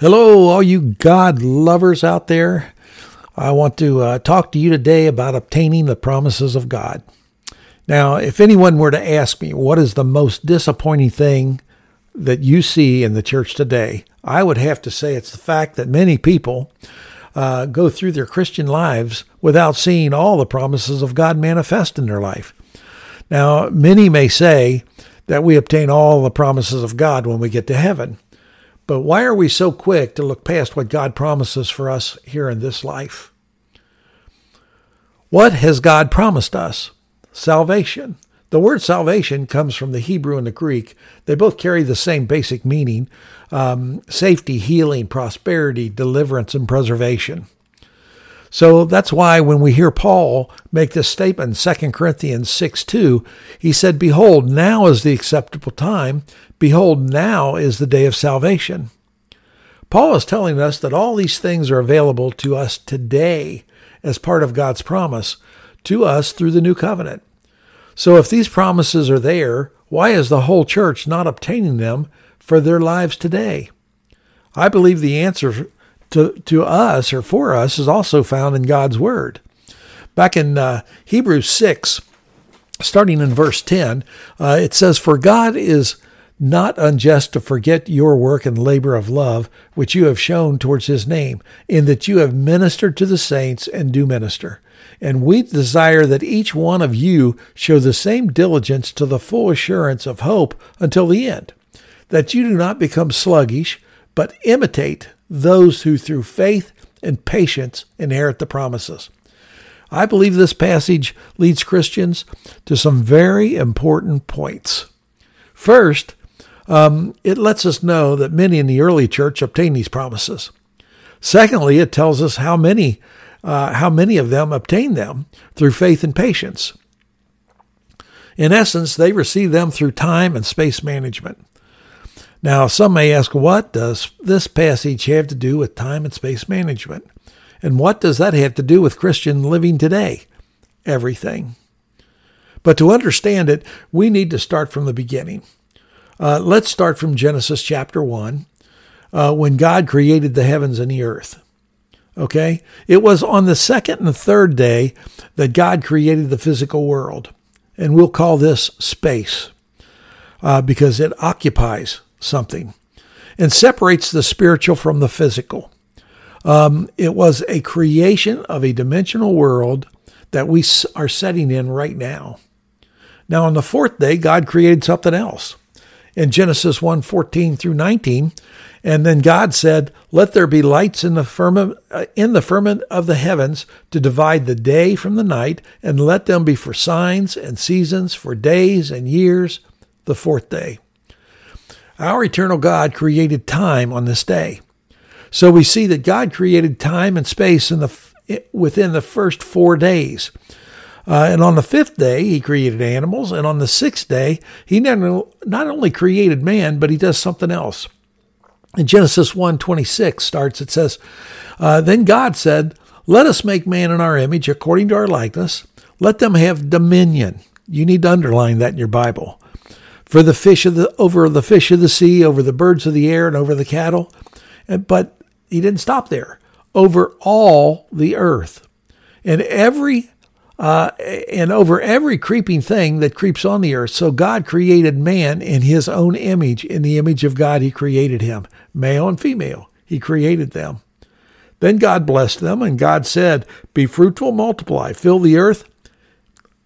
Hello, all you God lovers out there. I want to uh, talk to you today about obtaining the promises of God. Now, if anyone were to ask me what is the most disappointing thing that you see in the church today, I would have to say it's the fact that many people uh, go through their Christian lives without seeing all the promises of God manifest in their life. Now, many may say that we obtain all the promises of God when we get to heaven. But why are we so quick to look past what God promises for us here in this life? What has God promised us? Salvation. The word salvation comes from the Hebrew and the Greek. They both carry the same basic meaning um, safety, healing, prosperity, deliverance, and preservation. So that's why when we hear Paul make this statement in 2 Corinthians 6 2, he said, Behold, now is the acceptable time. Behold, now is the day of salvation. Paul is telling us that all these things are available to us today as part of God's promise to us through the new covenant. So if these promises are there, why is the whole church not obtaining them for their lives today? I believe the answer to, to us or for us is also found in God's Word. Back in uh, Hebrews 6, starting in verse 10, uh, it says, For God is not unjust to forget your work and labor of love, which you have shown towards his name, in that you have ministered to the saints and do minister. And we desire that each one of you show the same diligence to the full assurance of hope until the end, that you do not become sluggish, but imitate those who through faith and patience inherit the promises. I believe this passage leads Christians to some very important points. First, um, it lets us know that many in the early church obtained these promises. Secondly, it tells us how many uh, how many of them obtained them through faith and patience. In essence, they received them through time and space management. Now, some may ask, what does this passage have to do with time and space management? And what does that have to do with Christian living today? Everything. But to understand it, we need to start from the beginning. Uh, let's start from Genesis chapter 1, uh, when God created the heavens and the earth. Okay? It was on the second and third day that God created the physical world. And we'll call this space uh, because it occupies something and separates the spiritual from the physical. Um, it was a creation of a dimensional world that we are setting in right now. Now, on the fourth day, God created something else. In Genesis 1 14 through 19, and then God said, Let there be lights in the, firmament, uh, in the firmament of the heavens to divide the day from the night, and let them be for signs and seasons, for days and years, the fourth day. Our eternal God created time on this day. So we see that God created time and space in the, within the first four days. Uh, and on the fifth day, he created animals. And on the sixth day, he not, only created man, but he does something else. In Genesis 1 26 starts, it says, uh, Then God said, Let us make man in our image, according to our likeness. Let them have dominion. You need to underline that in your Bible for the fish of the over the fish of the sea, over the birds of the air, and over the cattle. But he didn't stop there. Over all the earth, and every uh, and over every creeping thing that creeps on the earth. So God created man in His own image. In the image of God, He created him, male and female. He created them. Then God blessed them, and God said, "Be fruitful, multiply, fill the earth,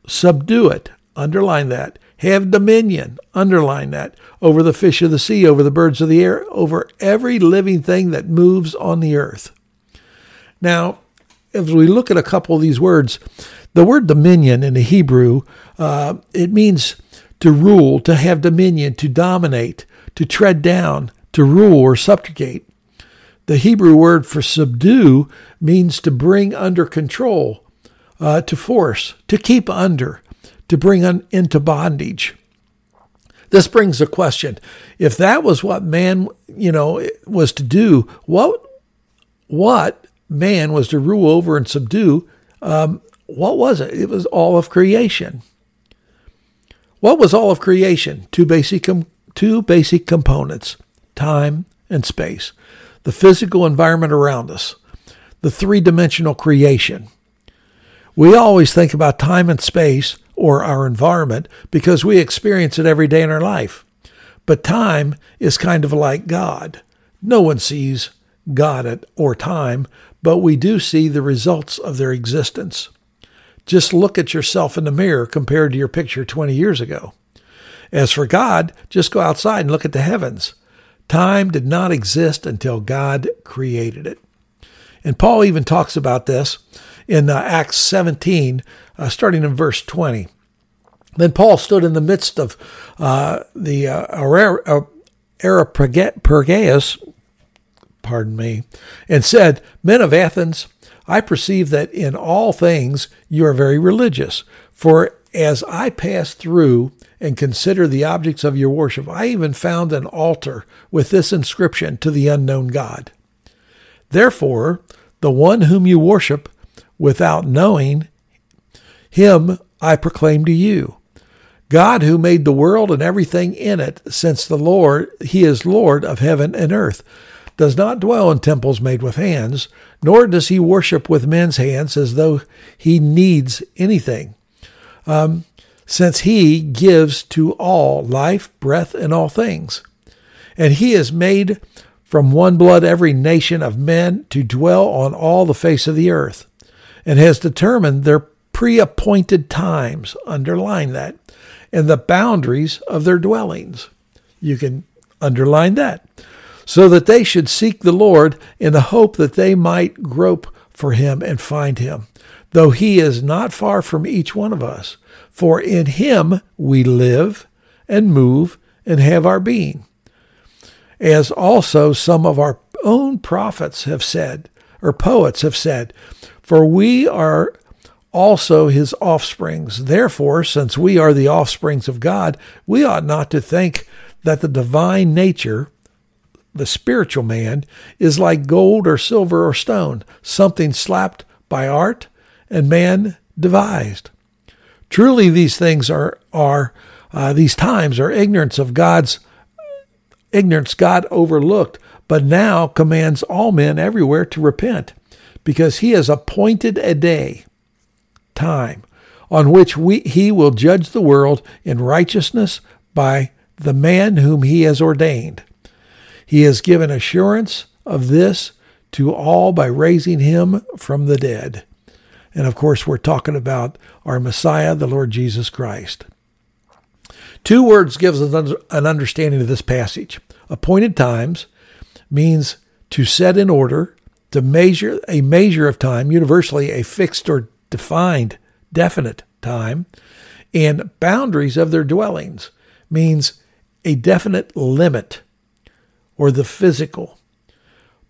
subdue it." Underline that have dominion, underline that, over the fish of the sea, over the birds of the air, over every living thing that moves on the earth. Now, as we look at a couple of these words, the word dominion in the Hebrew, uh, it means to rule, to have dominion, to dominate, to tread down, to rule or subjugate. The Hebrew word for subdue means to bring under control, uh, to force, to keep under, to bring un, into bondage. This brings a question. If that was what man, you know, was to do, what what man was to rule over and subdue, um, what was it? It was all of creation. What was all of creation? Two basic com- two basic components: time and space. the physical environment around us, the three dimensional creation. We always think about time and space or our environment because we experience it every day in our life. But time is kind of like God. No one sees God at, or time, but we do see the results of their existence. Just look at yourself in the mirror compared to your picture 20 years ago. As for God, just go outside and look at the heavens. Time did not exist until God created it. And Paul even talks about this in uh, Acts 17, uh, starting in verse 20. Then Paul stood in the midst of uh, the uh, Areopagus, pardon me, and said, Men of Athens, I perceive that in all things you are very religious. For as I passed through and considered the objects of your worship, I even found an altar with this inscription to the unknown God. Therefore, the one whom you worship without knowing, him I proclaim to you. God who made the world and everything in it, since the Lord, he is Lord of heaven and earth, does not dwell in temples made with hands, nor does he worship with men's hands as though he needs anything. Um, since he gives to all life, breath, and all things. And he has made from one blood every nation of men to dwell on all the face of the earth, and has determined their pre appointed times, underline that, and the boundaries of their dwellings. You can underline that. So that they should seek the Lord in the hope that they might grope for him and find him, though he is not far from each one of us. For in him we live and move and have our being. As also some of our own prophets have said, or poets have said, For we are also his offsprings. Therefore, since we are the offsprings of God, we ought not to think that the divine nature, the spiritual man, is like gold or silver or stone, something slapped by art and man devised. Truly, these things are are uh, these times are ignorance of God's ignorance God overlooked, but now commands all men everywhere to repent, because He has appointed a day time on which we, he will judge the world in righteousness by the man whom he has ordained. He has given assurance of this to all by raising him from the dead. And of course, we're talking about our Messiah, the Lord Jesus Christ. Two words gives us an understanding of this passage. Appointed times means to set in order, to measure a measure of time, universally a fixed or defined, definite time, and boundaries of their dwellings means a definite limit or the physical.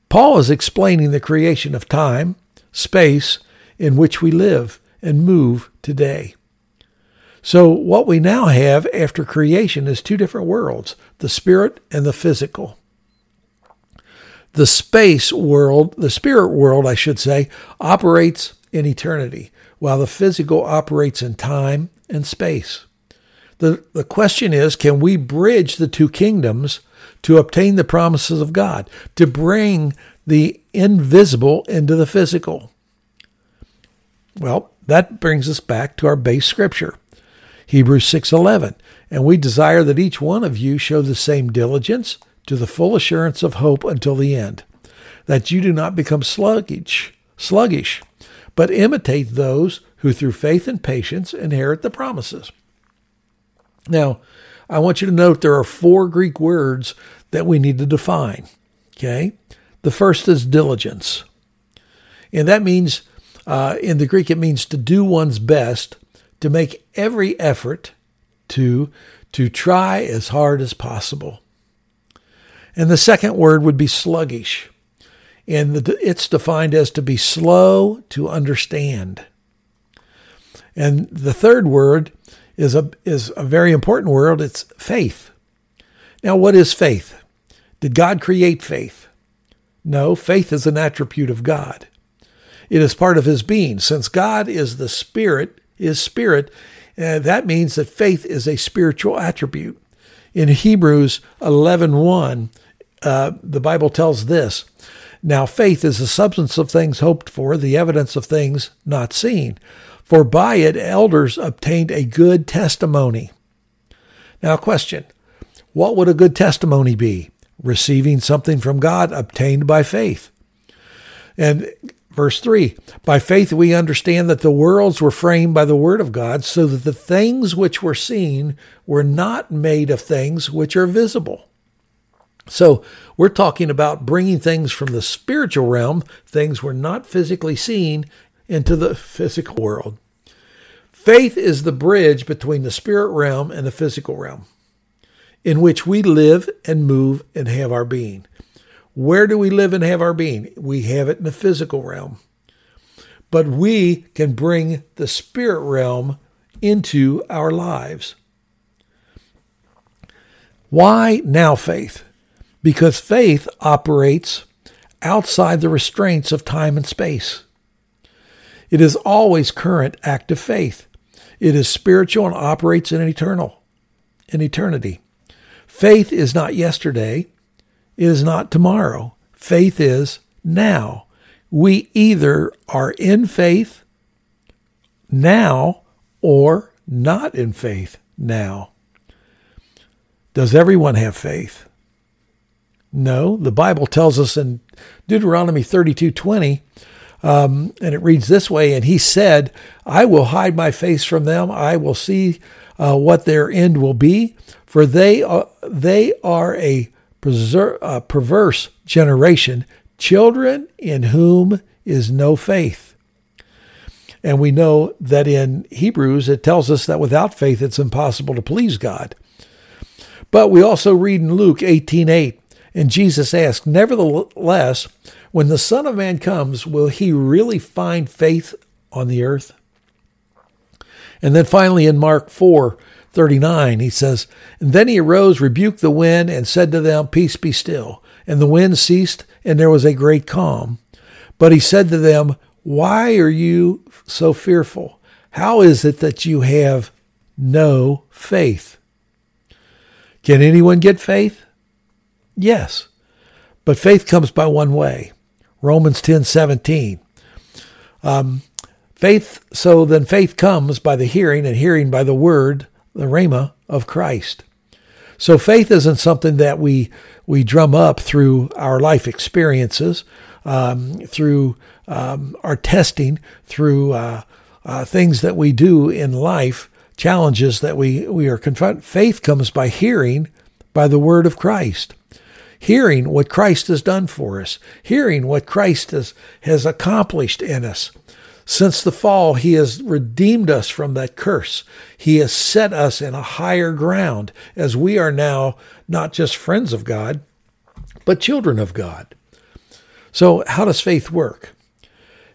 Paul is explaining the creation of time, space in which we live and move today. So, what we now have after creation is two different worlds the spirit and the physical. The space world, the spirit world, I should say, operates in eternity, while the physical operates in time and space. The, the question is can we bridge the two kingdoms to obtain the promises of God, to bring the invisible into the physical? Well, that brings us back to our base scripture, Hebrews 6:11, and we desire that each one of you show the same diligence to the full assurance of hope until the end, that you do not become sluggish, sluggish, but imitate those who through faith and patience inherit the promises. Now, I want you to note there are four Greek words that we need to define. Okay? The first is diligence. And that means, uh, in the Greek, it means to do one's best, to make every effort to, to try as hard as possible. And the second word would be sluggish and it's defined as to be slow to understand. And the third word is a is a very important word. It's faith. Now, what is faith? Did God create faith? No, faith is an attribute of God. It is part of His being. Since God is the Spirit, is Spirit, uh, that means that faith is a spiritual attribute. In Hebrews 11:1, uh, the Bible tells this. Now, faith is the substance of things hoped for, the evidence of things not seen. For by it elders obtained a good testimony. Now, question What would a good testimony be? Receiving something from God obtained by faith. And verse 3 By faith we understand that the worlds were framed by the word of God, so that the things which were seen were not made of things which are visible. So we're talking about bringing things from the spiritual realm, things we're not physically seeing, into the physical world. Faith is the bridge between the spirit realm and the physical realm, in which we live and move and have our being. Where do we live and have our being? We have it in the physical realm. But we can bring the spirit realm into our lives. Why now faith? Because faith operates outside the restraints of time and space. It is always current active faith. It is spiritual and operates in eternal, in eternity. Faith is not yesterday. It is not tomorrow. Faith is now. We either are in faith now or not in faith now. Does everyone have faith? No, the Bible tells us in Deuteronomy 32 20, um, and it reads this way And he said, I will hide my face from them, I will see uh, what their end will be, for they are, they are a preser- perverse generation, children in whom is no faith. And we know that in Hebrews it tells us that without faith it's impossible to please God. But we also read in Luke 18 8, and Jesus asked, Nevertheless, when the Son of Man comes, will he really find faith on the earth? And then finally in Mark 4 39, he says, And then he arose, rebuked the wind, and said to them, Peace be still. And the wind ceased, and there was a great calm. But he said to them, Why are you so fearful? How is it that you have no faith? Can anyone get faith? Yes. But faith comes by one way. Romans 10 17. Um, faith, so then faith comes by the hearing, and hearing by the word, the rhema of Christ. So faith isn't something that we we drum up through our life experiences, um, through um, our testing, through uh, uh, things that we do in life, challenges that we we are confronted. Faith comes by hearing by the word of Christ hearing what Christ has done for us, hearing what Christ has, has accomplished in us. Since the fall, He has redeemed us from that curse. He has set us in a higher ground as we are now not just friends of God, but children of God. So, how does faith work?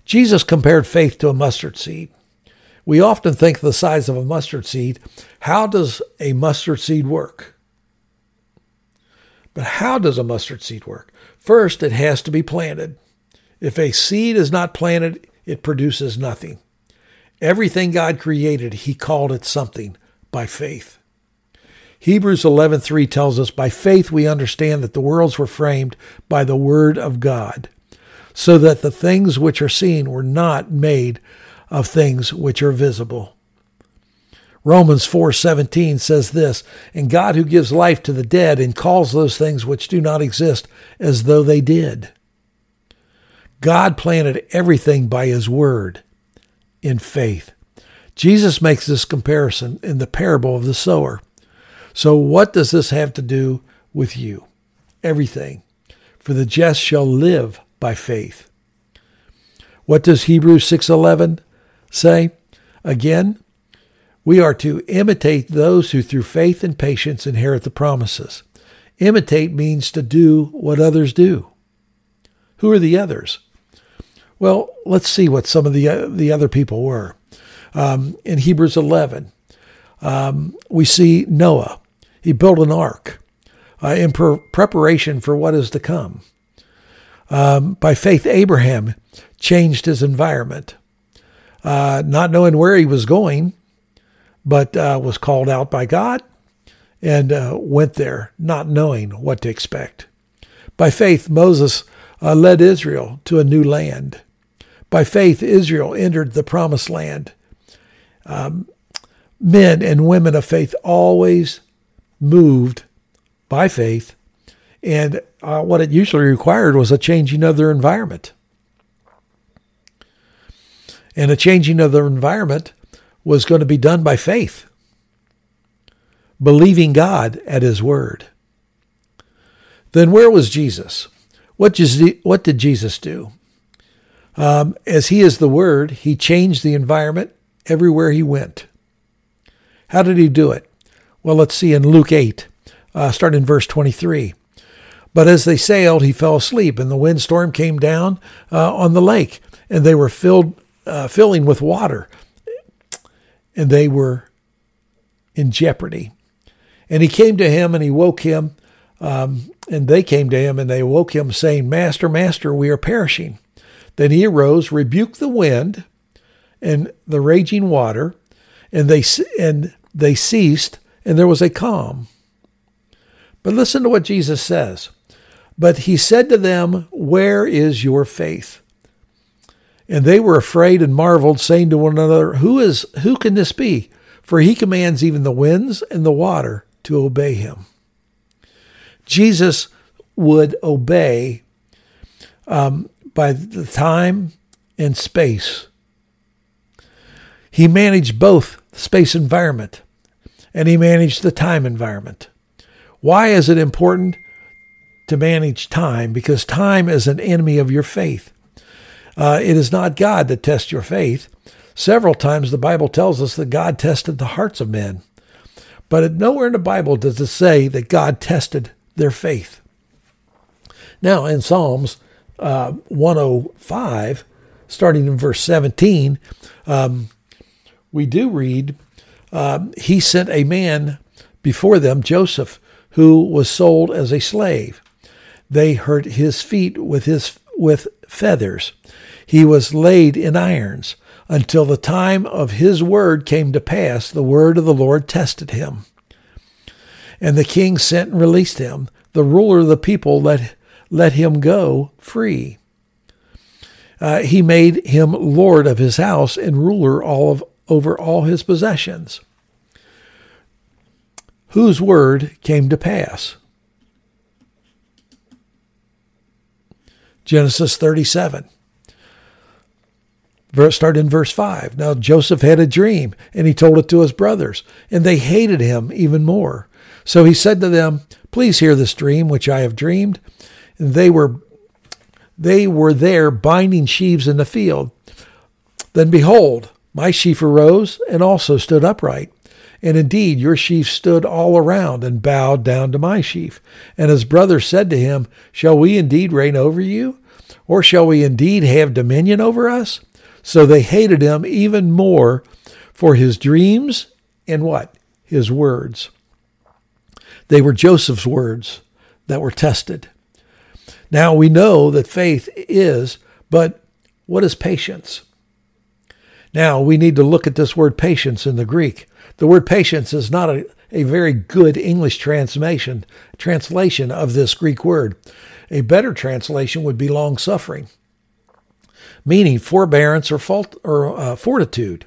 Jesus compared faith to a mustard seed. We often think the size of a mustard seed. How does a mustard seed work? But how does a mustard seed work? First, it has to be planted. If a seed is not planted, it produces nothing. Everything God created, he called it something by faith. Hebrews 11:3 tells us by faith we understand that the worlds were framed by the word of God, so that the things which are seen were not made of things which are visible. Romans 4:17 says this, "And God who gives life to the dead and calls those things which do not exist as though they did." God planted everything by his word in faith. Jesus makes this comparison in the parable of the sower. So what does this have to do with you? Everything. For the just shall live by faith. What does Hebrews 6:11 say? Again, we are to imitate those who through faith and patience inherit the promises. Imitate means to do what others do. Who are the others? Well, let's see what some of the, uh, the other people were. Um, in Hebrews 11, um, we see Noah. He built an ark uh, in pre- preparation for what is to come. Um, by faith, Abraham changed his environment. Uh, not knowing where he was going, but uh, was called out by God and uh, went there not knowing what to expect. By faith, Moses uh, led Israel to a new land. By faith, Israel entered the promised land. Um, men and women of faith always moved by faith, and uh, what it usually required was a changing of their environment. And a changing of their environment was going to be done by faith, believing God at His word. Then where was Jesus? What, did Jesus do? Um, as He is the Word, He changed the environment everywhere He went. How did He do it? Well, let's see in Luke 8, uh, start in verse 23. But as they sailed, he fell asleep, and the windstorm came down uh, on the lake, and they were filled, uh, filling with water, and they were in jeopardy. And he came to him, and he woke him, um, and they came to him, and they woke him, saying, Master, Master, we are perishing. Then he arose, rebuked the wind and the raging water, and they and they ceased, and there was a calm. But listen to what Jesus says. But he said to them, Where is your faith? And they were afraid and marveled, saying to one another, Who is who can this be? For he commands even the winds and the water to obey him. Jesus would obey um, by the time and space. He managed both the space environment and he managed the time environment. Why is it important? to manage time because time is an enemy of your faith. Uh, it is not God that tests your faith. Several times the Bible tells us that God tested the hearts of men. But nowhere in the Bible does it say that God tested their faith. Now, in Psalms uh, 105, starting in verse 17, um, we do read, uh, He sent a man before them, Joseph, who was sold as a slave. They hurt his feet with his with feathers. He was laid in irons until the time of his word came to pass. The word of the Lord tested him. And the king sent and released him. The ruler of the people let, let him go free. Uh, he made him lord of his house and ruler all of, over all his possessions. Whose word came to pass? Genesis 37. Verse, start in verse 5. Now Joseph had a dream, and he told it to his brothers, and they hated him even more. So he said to them, Please hear this dream which I have dreamed. And they were they were there binding sheaves in the field. Then behold, my sheaf arose and also stood upright. And indeed, your sheaf stood all around and bowed down to my sheaf. And his brothers said to him, Shall we indeed reign over you? Or shall we indeed have dominion over us? So they hated him even more for his dreams and what? His words. They were Joseph's words that were tested. Now we know that faith is, but what is patience? Now we need to look at this word patience in the Greek. The word patience is not a, a very good English translation translation of this Greek word. A better translation would be long suffering, meaning forbearance or fault or uh, fortitude.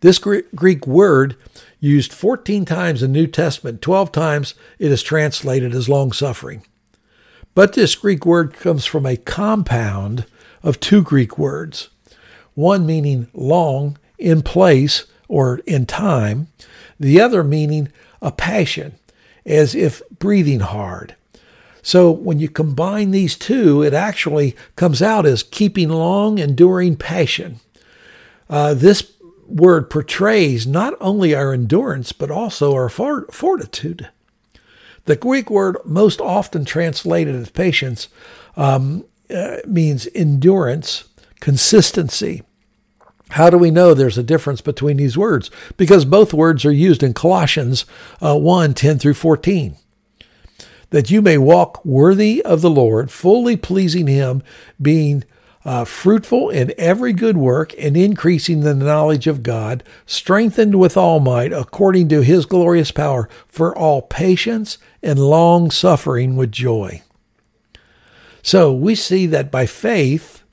This Greek word used 14 times in the New Testament, 12 times it is translated as long suffering. But this Greek word comes from a compound of two Greek words, one meaning long, in place, or in time, the other meaning a passion, as if breathing hard. So when you combine these two, it actually comes out as keeping long, enduring passion. Uh, this word portrays not only our endurance, but also our fortitude. The Greek word most often translated as patience um, uh, means endurance, consistency. How do we know there's a difference between these words? Because both words are used in Colossians uh, 1 10 through 14 that you may walk worthy of the Lord, fully pleasing Him, being uh, fruitful in every good work and increasing the knowledge of God, strengthened with all might according to His glorious power, for all patience and long suffering with joy. So we see that by faith,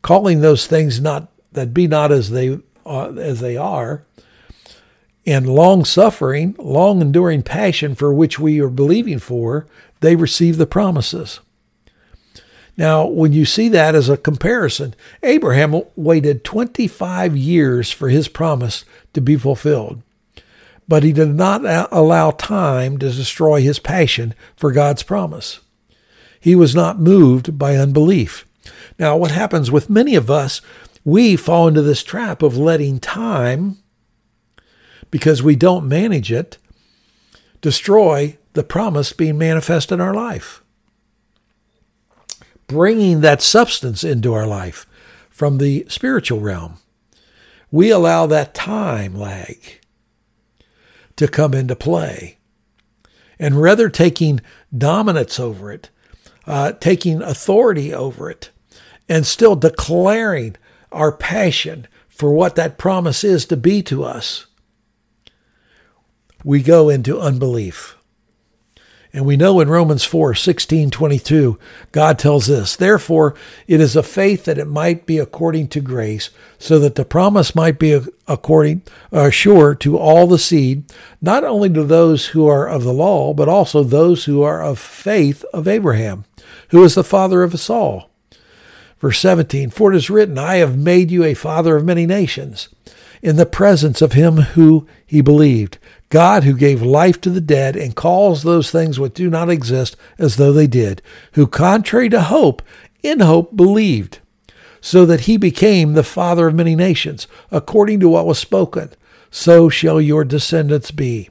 calling those things not that be not as they uh, as they are, and long suffering, long enduring passion for which we are believing for, they receive the promises. Now, when you see that as a comparison, Abraham waited 25 years for his promise to be fulfilled, but he did not allow time to destroy his passion for God's promise. He was not moved by unbelief. Now, what happens with many of us, we fall into this trap of letting time, because we don't manage it, destroy the promise being manifest in our life bringing that substance into our life from the spiritual realm. We allow that time lag to come into play. And rather taking dominance over it, uh, taking authority over it, and still declaring our passion for what that promise is to be to us, we go into unbelief. And we know in Romans 4 16, 22, God tells us, Therefore, it is a faith that it might be according to grace, so that the promise might be according, uh, sure to all the seed, not only to those who are of the law, but also those who are of faith of Abraham, who is the father of us all. Verse 17, For it is written, I have made you a father of many nations, in the presence of him who he believed God who gave life to the dead and calls those things which do not exist as though they did, who contrary to hope, in hope believed, so that he became the father of many nations, according to what was spoken, so shall your descendants be.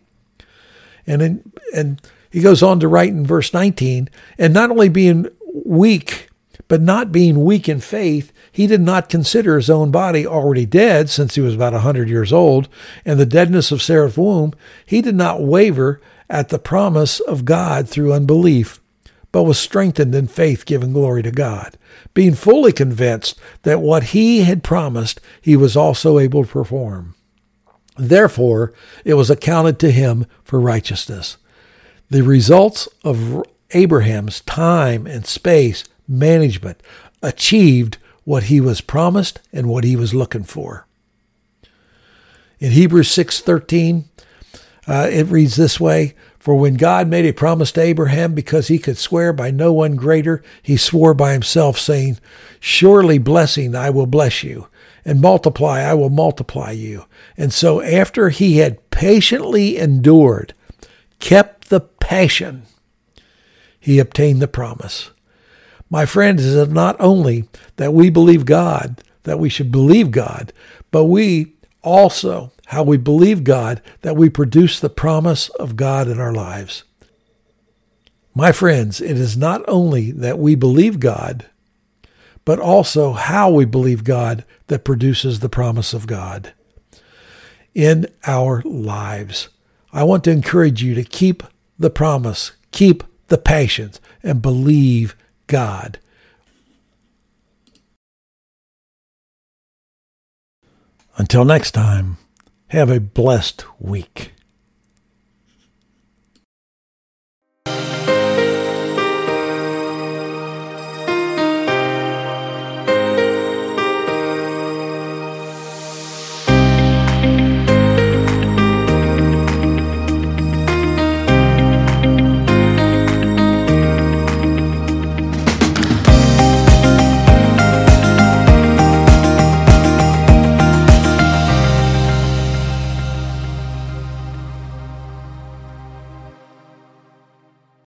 And in, and he goes on to write in verse 19, and not only being weak, but not being weak in faith, he did not consider his own body already dead since he was about a hundred years old, and the deadness of Sarah's womb. He did not waver at the promise of God through unbelief, but was strengthened in faith, giving glory to God, being fully convinced that what he had promised he was also able to perform. Therefore, it was accounted to him for righteousness. The results of Abraham's time and space management achieved what he was promised and what he was looking for. In Hebrews 6:13, uh, it reads this way, "For when God made a promise to Abraham because he could swear by no one greater, he swore by himself saying, surely blessing I will bless you, and multiply I will multiply you." And so after he had patiently endured, kept the passion, he obtained the promise. My friends, is not only that we believe God, that we should believe God, but we also, how we believe God, that we produce the promise of God in our lives. My friends, it is not only that we believe God, but also how we believe God that produces the promise of God in our lives. I want to encourage you to keep the promise, keep the patience, and believe God. Until next time, have a blessed week.